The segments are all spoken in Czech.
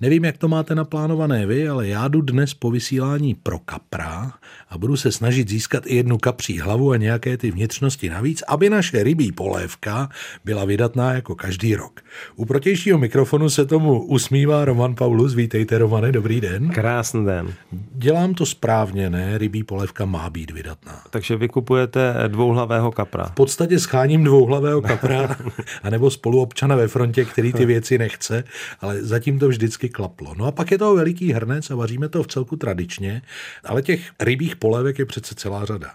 Nevím, jak to máte naplánované vy, ale já jdu dnes po vysílání pro kapra a budu se snažit získat i jednu kapří hlavu a nějaké ty vnitřnosti navíc, aby naše rybí polévka byla vydatná jako každý rok. U protějšího mikrofonu se tomu usmívá Roman Paulus. Vítejte, Romane, dobrý den. Krásný den. Dělám to správně, ne? Rybí polévka má být vydatná. Takže vy kupujete dvouhlavého kapra. V podstatě scháním dvouhlavého kapra, anebo spoluobčana ve frontě, který ty věci nechce, ale zatím to vždycky klaplo. No a pak je to veliký hrnec a vaříme to v celku tradičně, ale těch rybích polévek je přece celá řada.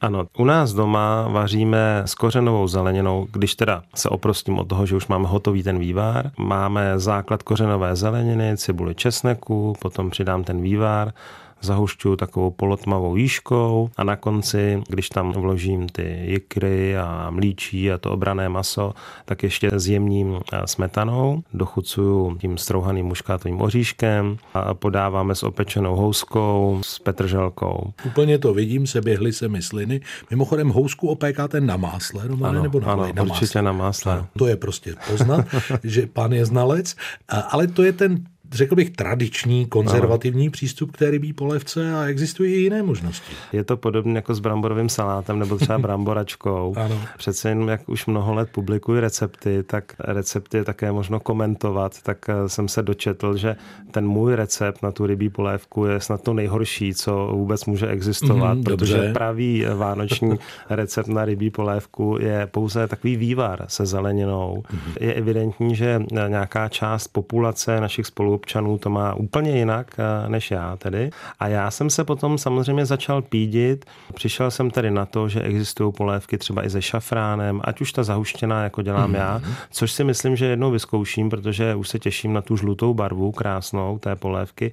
Ano, u nás doma vaříme s kořenovou zeleninou, když teda se oprostím od toho, že už máme hotový ten vývar. Máme základ kořenové zeleniny, cibuli česneku, potom přidám ten vývar, zahušťuju takovou polotmavou jížkou a na konci, když tam vložím ty jikry a mlíčí a to obrané maso, tak ještě zjemním eh, smetanou, dochucuju tím strouhaným muškátovým oříškem a podáváme s opečenou houskou, s petrželkou. Úplně to vidím, se běhly se mysliny. Mimochodem housku opékáte na másle, Romane, ano, nebo na, ano, na určitě másle? na másle. Ano, to je prostě poznat, že pan je znalec, ale to je ten řekl bych, tradiční, konzervativní ano. přístup k té rybí polévce a existují i jiné možnosti. Je to podobné jako s bramborovým salátem nebo třeba bramboračkou. ano. Přece jen, jak už mnoho let publikuji recepty, tak recepty je také možno komentovat, tak eh, jsem se dočetl, že ten můj recept na tu rybí polévku je snad to nejhorší, co vůbec může existovat, mm, protože dobře. pravý eh, vánoční recept na rybí polévku je pouze takový vývar se zeleninou. Mm. Je evidentní, že nějaká část populace našich spolu občanů to má úplně jinak eh, než já tedy. A já jsem se potom samozřejmě začal pídit. Přišel jsem tedy na to, že existují polévky třeba i se šafránem, ať už ta zahuštěná, jako dělám mm-hmm. já, mhm. což si myslím, že jednou vyzkouším, protože už se těším na tu žlutou barvu krásnou té polévky.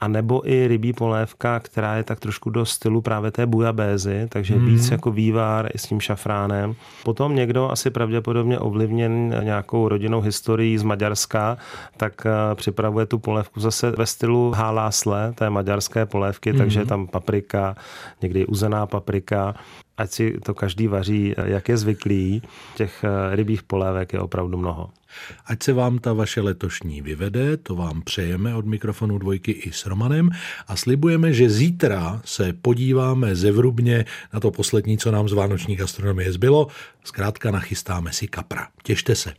A nebo i rybí polévka, která je tak trošku do stylu právě té bujabézy, takže mm. víc jako vývar i s tím šafránem. Potom někdo asi pravděpodobně ovlivněn nějakou rodinnou historií z Maďarska, tak eh, připravuje tu polévku zase ve stylu hálásle, té maďarské polévky, mm. takže tam paprika, někdy uzená paprika ať si to každý vaří, jak je zvyklý. Těch eh, rybích polévek je opravdu mnoho. Ať se vám ta vaše letošní vyvede, to vám přejeme od mikrofonu dvojky i s Romanem a slibujeme, že zítra se podíváme zevrubně na to poslední, co nám z vánoční gastronomie zbylo. Zkrátka nachystáme si kapra. Těšte se.